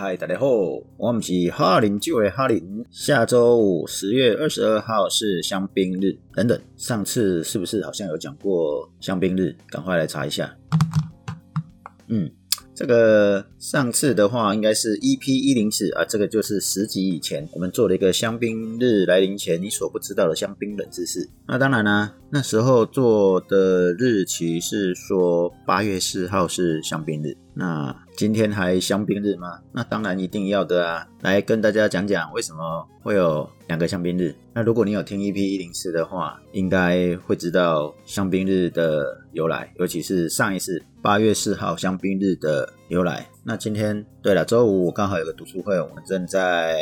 嗨，大家好，我们是哈林就为哈林。下周五十月二十二号是香槟日，等等，上次是不是好像有讲过香槟日？赶快来查一下。嗯。这个上次的话应该是 EP 一零四啊，这个就是十集以前我们做了一个香槟日来临前你所不知道的香槟冷知识。那当然呢、啊，那时候做的日期是说八月四号是香槟日。那今天还香槟日吗？那当然一定要的啊！来跟大家讲讲为什么会有两个香槟日。那如果你有听 EP 一零四的话，应该会知道香槟日的由来，尤其是上一次八月四号香槟日的由来。那今天，对了，周五我刚好有个读书会，我们正在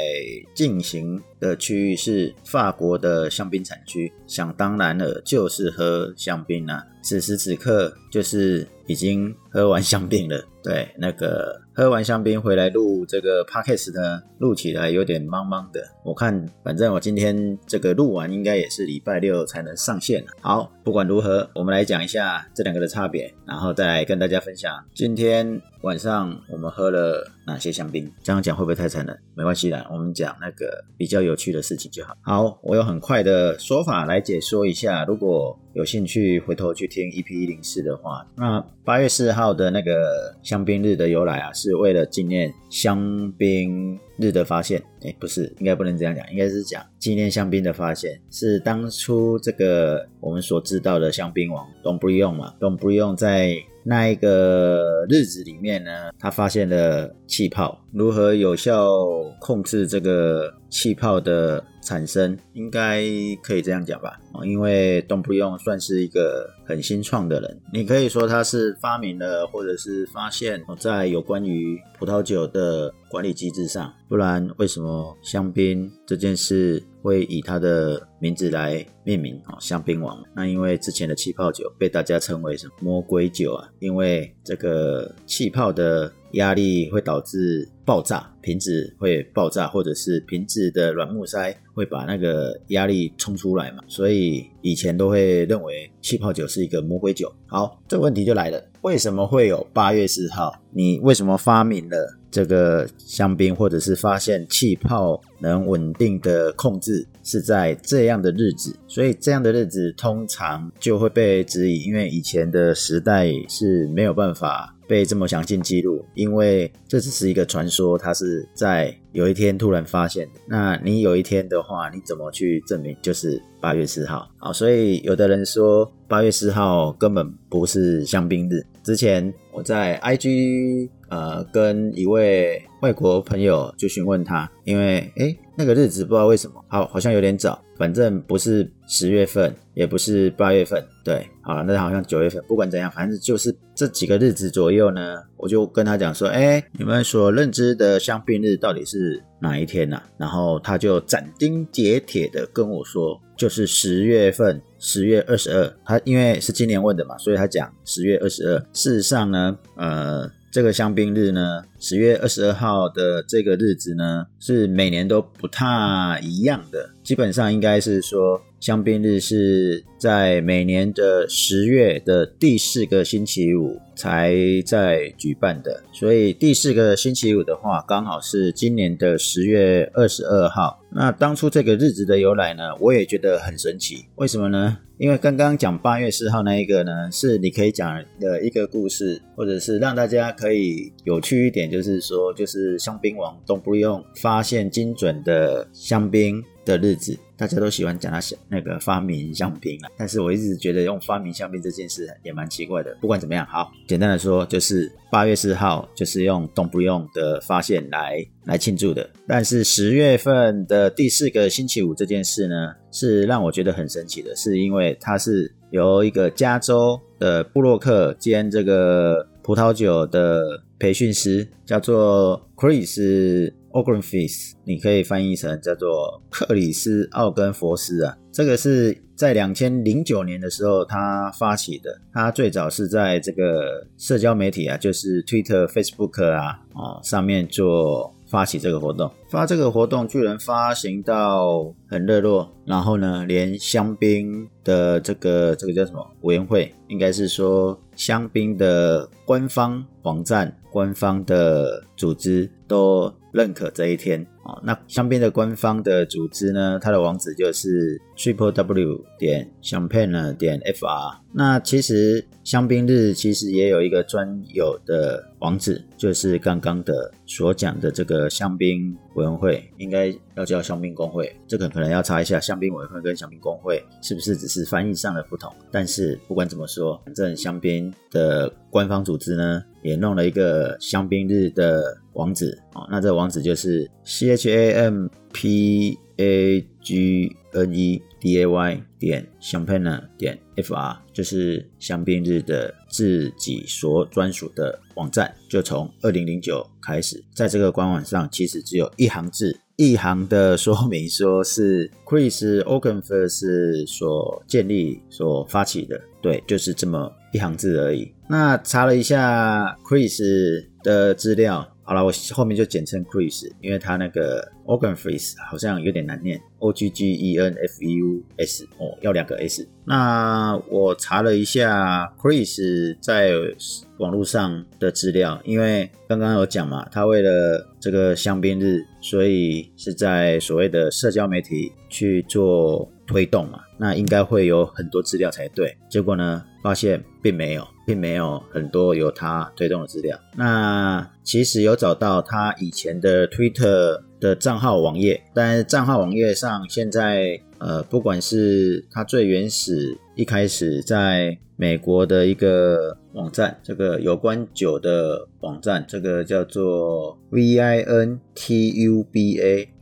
进行的区域是法国的香槟产区，想当然了，就是喝香槟啊。此时此刻，就是已经喝完香槟了。对，那个喝完香槟回来录这个 podcast 呢，录起来有点茫茫的。我看，反正我今天这个录完，应该也是礼拜六才能上线。好，不管如何，我们来讲一下这两个的差别，然后再来跟大家分享今天晚上我们喝了哪些香槟？这样讲会不会太残忍？没关系啦，我们讲那个比较有趣的事情就好。好，我有很快的说法来解说一下，如果有兴趣回头去听 EP 一零四的话，那八月四号的那个香槟日的由来啊，是为了纪念香槟日的发现。诶，不是，应该不能这样讲，应该是讲纪念香槟的发现，是当初这个我们所知道的香槟王 Dom Pérignon 嘛，Dom Pérignon 在那一个日子里面呢，他发现了气泡，如何有效控制这个气泡的产生，应该可以这样讲吧？因为东布用算是一个很新创的人，你可以说他是发明了或者是发现哦，在有关于葡萄酒的管理机制上，不然为什么香槟这件事会以他的名字来命名？哦，香槟王。那因为之前的气泡酒被大家称为什么魔鬼酒啊？因为这个气泡的压力会导致爆炸，瓶子会爆炸，或者是瓶子的软木塞会把那个压力冲出来嘛，所以以前都会认为气泡酒是一个魔鬼酒。好，这问题就来了，为什么会有八月四号？你为什么发明了这个香槟，或者是发现气泡能稳定的控制是在这样的日子？所以这样的日子通常就会被质疑，因为以前的时代是没有办法。被这么详尽记录，因为这只是一个传说，它是在有一天突然发现。那你有一天的话，你怎么去证明就是八月四号？好，所以有的人说八月四号根本不是香槟日。之前我在 IG 呃跟一位外国朋友就询问他，因为诶那个日子不知道为什么，好好像有点早，反正不是十月份，也不是八月份，对，好了，那好像九月份，不管怎样，反正就是这几个日子左右呢，我就跟他讲说，哎，你们所认知的香槟日到底是哪一天呢？然后他就斩钉截铁的跟我说，就是十月份，十月二十二。他因为是今年问的嘛，所以他讲十月二十二。事实上呢，呃。这个香槟日呢，十月二十二号的这个日子呢，是每年都不太一样的。基本上应该是说，香槟日是在每年的十月的第四个星期五才在举办的。所以第四个星期五的话，刚好是今年的十月二十二号。那当初这个日子的由来呢，我也觉得很神奇。为什么呢？因为刚刚讲八月四号那一个呢，是你可以讲的一个故事，或者是让大家可以有趣一点，就是说，就是香槟王东布里昂发现精准的香槟的日子。大家都喜欢讲他那个发明香槟啊，但是我一直觉得用发明香槟这件事也蛮奇怪的。不管怎么样，好，简单的说，就是八月四号就是用 Dom Pérignon 的发现来来庆祝的。但是十月份的第四个星期五这件事呢，是让我觉得很神奇的，是因为它是由一个加州的布洛克兼这个葡萄酒的培训师，叫做 Chris。Augenfils 你可以翻译成叫做克里斯·奥根佛斯啊，这个是在两千零九年的时候他发起的，他最早是在这个社交媒体啊，就是 Twitter、Facebook 啊，哦上面做发起这个活动，发这个活动居然发行到很热络，然后呢，连香槟的这个这个叫什么委员会，应该是说香槟的官方网站、官方的组织都认可这一天。哦。那香槟的官方的组织呢，它的网址就是 triple w 点 champagne 点 fr。那其实香槟日其实也有一个专有的网址，就是刚刚的所讲的这个香槟委员会，应该要叫香槟工会。这个可能要查一下香槟委员会跟香槟工会是不是只是翻译上的不同。但是不管怎么说，反正香槟的官方组织呢，也弄了一个香槟日的网址啊。那这个网址就是 c h a m p a g n e d a y 点 champagne 点 f r，就是香槟日的自己所专属的网站。就从二零零九开始，在这个官网上，其实只有一行字，一行的说明，说是 Chris Oakenfold 所建立、所发起的。对，就是这么一行字而已。那查了一下 Chris 的资料。好了，我后面就简称 Chris，因为他那个 Oakenfold 好像有点难念，O G G E N F E U S 哦，要两个 S。那我查了一下 Chris 在网络上的资料，因为刚刚有讲嘛，他为了这个香槟日，所以是在所谓的社交媒体去做推动嘛，那应该会有很多资料才对。结果呢，发现并没有。并没有很多由他推动的资料。那其实有找到他以前的 Twitter 的账号网页，但是账号网页上现在呃，不管是他最原始一开始在美国的一个网站，这个有关酒的网站，这个叫做 VINTUBA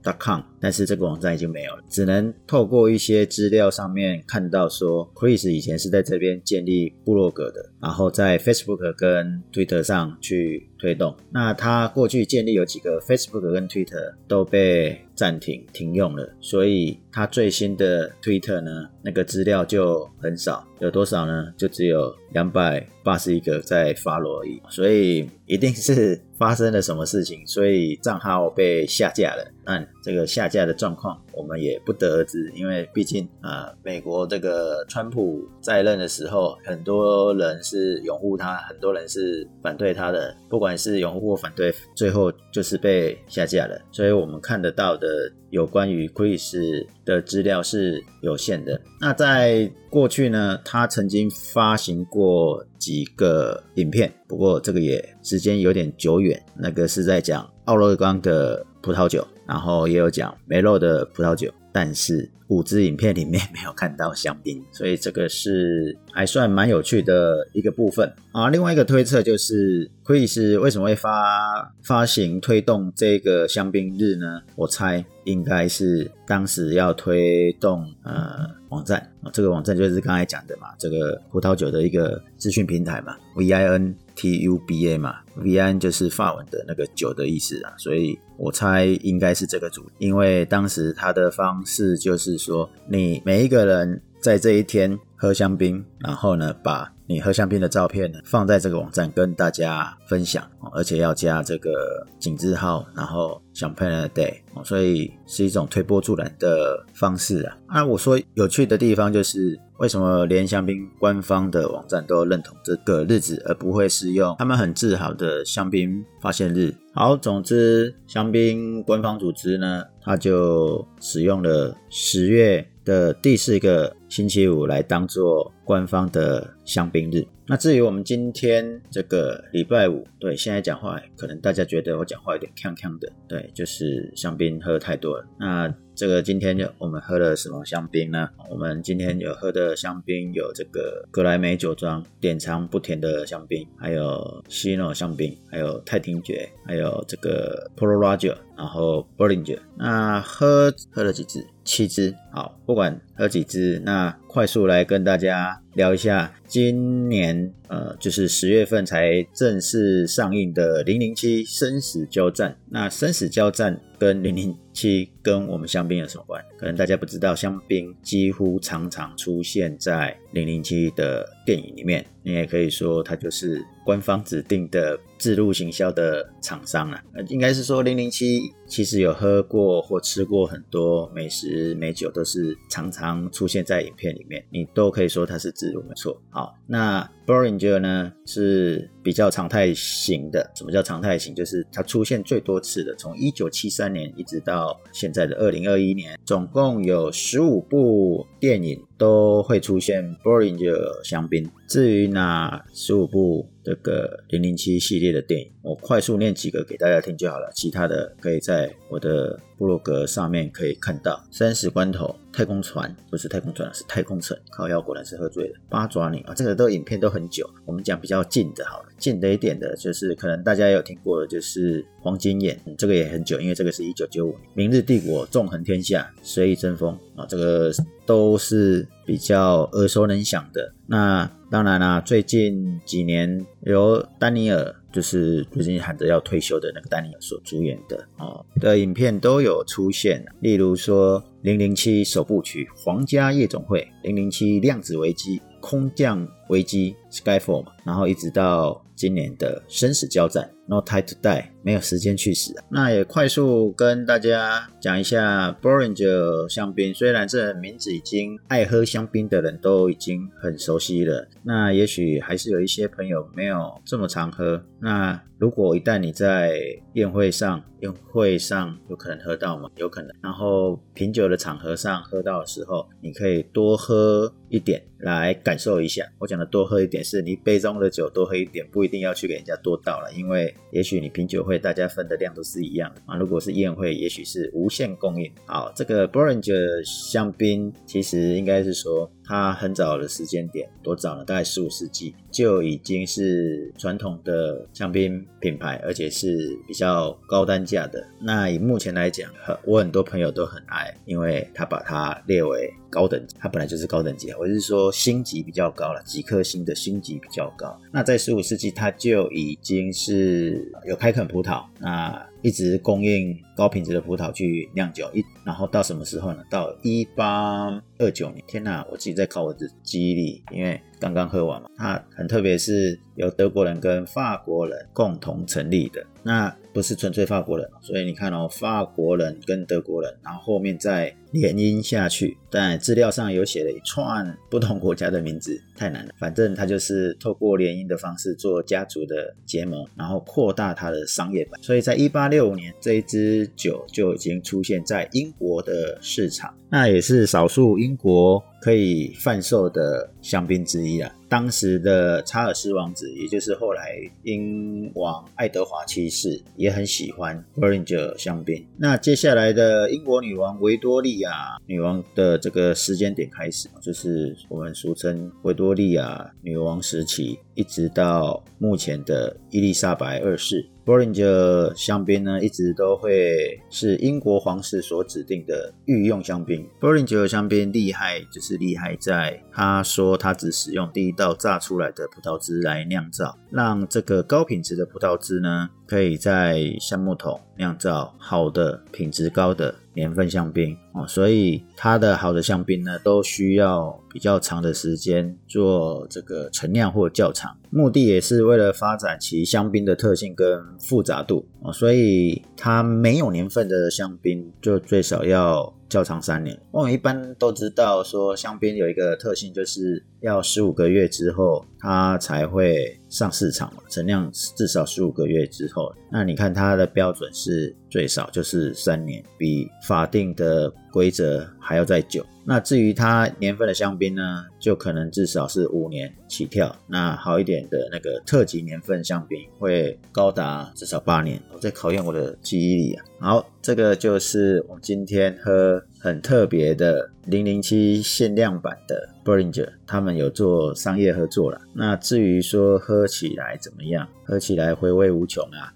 dot com，但是这个网站已经没有了，只能透过一些资料上面看到说，Chris 以前是在这边建立部落格的，然后在 Facebook 跟 Twitter 上去推动。那他过去建立有几个 Facebook 跟 Twitter 都被暂停停用了，所以他最新的 Twitter 呢，那个资料就很少，有多少呢？就只有两百八十一个在 follow 而已，所以一定是发生了什么事情，所以账号被下架了。但这个下架的状况我们也不得而知，因为毕竟啊、美国这个川普在任的时候，很多人是拥护他，很多人是反对他的，不管是拥护或反对，最后就是被下架了。所以我们看得到的。有关于 Chris 的资料是有限的。那在过去呢，他曾经发行过几个影片，不过这个也时间有点久远。那个是在讲奥勒冈的葡萄酒，然后也有讲梅洛的葡萄酒，但是五支影片里面没有看到香槟，所以这个是还算蛮有趣的一个部分啊。另外一个推测就是，Chris 为什么会发发行推动这个香槟日呢？我猜。应该是当时要推动呃网站啊，这个网站就是刚才讲的嘛，这个葡萄酒的一个资讯平台嘛，V I N T U B A 嘛，V I N 就是法文的那个酒的意思啊，所以我猜应该是这个主，因为当时他的方式就是说，你每一个人在这一天喝香槟，然后呢把。你喝香槟的照片呢，放在这个网站跟大家分享，而且要加这个井字号，然后 Champagne Day，所以是一种推波助澜的方式啊。啊，我说有趣的地方就是，为什么连香槟官方的网站都认同这个日子，而不会是用他们很自豪的香槟发现日？好，总之香槟官方组织呢，他就使用了十月的第四个星期五来当做官方的香槟日。那至于我们今天这个礼拜五，对，现在讲话可能大家觉得我讲话有点呛呛的，对，就是香槟喝太多了。那这个今天我们喝了什么香槟呢？我们今天有喝的香槟有这个格莱美酒庄典藏不甜的香槟，还有西诺香槟，还有泰廷爵，还有这个 Polo Roger，然后 Bollinger。那喝喝了几支？七支。好，不管喝几支，那快速来跟大家聊一下今年呃，就是十月份才正式上映的《零零七生死交战》。那生死交战跟零零七跟我们香槟有什么关？可能大家不知道，香槟几乎常常出现在零零七的电影里面，你也可以说它就是官方指定的置入行销的厂商啊。应该是说零零七其实有喝过或吃过很多美食美酒，都是常常出现在影片里面，你都可以说它是置入，没错。好，那 Boringer 呢是比较常态型的。什么叫常态型？就是它出现最多次的，从一九七三年一直到现在的二零二一年，总共有十五部电影都会出现 Bollinger 香槟。至于哪十五部这个零零七系列的电影，我快速念几个给大家听就好了，其他的可以在我的部落格上面可以看到。生死关头、太空船不是太空船，是太空城。靠腰果然是喝醉了。八爪女啊，这个都影片都很久，我们讲比较近的好了。近的一点的就是可能大家也有听过的，就是黄金眼，嗯，这个也很久，因为这个是一九九五年。明日帝国、纵横天下、随意争锋啊，这个都是比较耳熟能详的。那当然啦，最近几年由丹尼尔，就是最近喊着要退休的那个丹尼尔所主演的哦的影片都有出现，例如说《零零七首部曲》《皇家夜总会》《零零七量子危机》《空降危机》Skyfall 嘛，然后一直到今年的生死交战。No time to die，没有时间去死。那也快速跟大家讲一下 b o r i n g e r 香槟，虽然这名字已经爱喝香槟的人都已经很熟悉了，那也许还是有一些朋友没有这么常喝。那如果一旦你在宴会上，宴会上有可能喝到吗？有可能。然后品酒的场合上喝到的时候，你可以多喝一点来感受一下。我讲的多喝一点，是你杯中的酒多喝一点，不一定要去给人家多倒了，因为。也许你品酒会，大家分的量都是一样啊。如果是宴会，也许是无限供应。好，这个 b o r i n g e r 香槟其实应该是说。它很早的时间点，多早呢？大概十五世纪就已经是传统的香槟品牌，而且是比较高单价的。那以目前来讲，我很多朋友都很爱，因为它把它列为高等级，它本来就是高等级。我是说星级比较高了，几颗星的星级比较高。那在十五世纪，它就已经是有开垦葡萄，那一直供应高品质的葡萄去酿酒，一然后到什么时候呢？到一八二九年。天哪，我自己在考我的记忆力，因为刚刚喝完嘛。它很特别，是由德国人跟法国人共同成立的。那不是纯粹法国人，所以你看哦，法国人跟德国人，然后后面再联姻下去。但资料上有写了一串不同国家的名字，太难了。反正它就是透过联姻的方式做家族的结盟，然后扩大它的商业版。所以在一八六五年，这一支酒就已经出现在英国的市场，那也是少数英国可以贩售的香槟之一啊。当时的查尔斯王子，也就是后来英王爱德华七世，也很喜欢 Bollinger 香槟。那接下来的英国女王维多利亚女王的这个时间点开始，就是我们俗称维多利亚女王时期，一直到目前的伊丽莎白二世。Bollinger 香槟呢，一直都会是英国皇室所指定的御用香槟。Bollinger 香槟厉害，就是厉害在他说他只使用第一道榨出来的葡萄汁来酿造，让这个高品质的葡萄汁呢，可以在橡木桶酿造好的品质高的年份香槟。哦，所以它的好的香槟呢，都需要比较长的时间做这个陈酿或窖藏，目的也是为了发展其香槟的特性跟复杂度。哦，所以它没有年份的香槟就最少要窖藏三年。我们一般都知道说香槟有一个特性，就是要十五个月之后它才会上市场嘛，陈酿至少十五个月之后，那你看它的标准是最少就是三年，比法定的规则还要再久。那至于它年份的香槟呢，就可能至少是五年起跳。那好一点的那个特级年份香槟会高达至少八年。我在考验我的记忆力啊。好，这个就是我今天喝很特别的零零七限量版的 Bollinger，他们有做商业合作了。那至于说喝起来怎么样？喝起来回味无穷啊。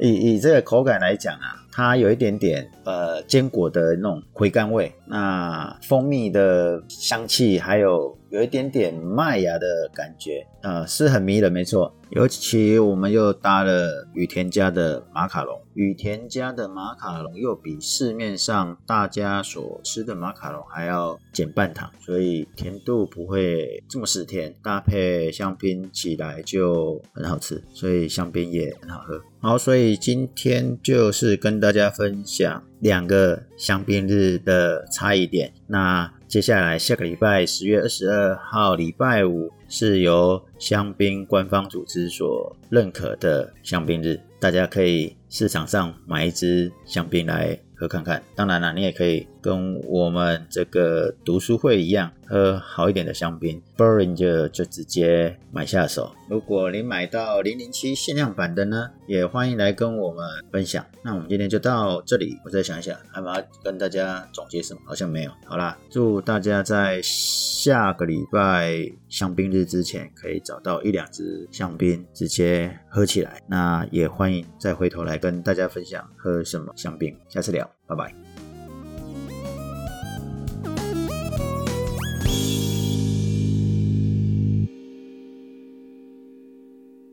以以这个口感来讲啊，它有一点点呃坚果的那种回甘味，那蜂蜜的香气还有。有一点点麦芽的感觉，呃，是很迷人，没错。尤其我们又搭了羽田家的马卡龙，羽田家的马卡龙又比市面上大家所吃的马卡龙还要减半糖，所以甜度不会这么死甜，搭配香槟起来就很好吃，所以香槟也很好喝。好，所以今天就是跟大家分享两个香槟日的差异点。那接下来下个礼拜十月二十二号礼拜五是由香槟官方组织所认可的香槟日，大家可以市场上买一支香槟来喝看看。当然了，你也可以跟我们这个读书会一样，喝好一点的香槟 boring 就就直接买下手。如果你买到零零七限量版的呢，也欢迎来跟我们分享。那我们今天就到这里，我再想一想，还要跟大家总结什么？好像没有。好啦，祝大家在下个礼拜香槟日之前可以找到一两支香槟，直接喝起来。那也欢迎再回头来跟大家分享喝什么香槟。下次聊，拜拜。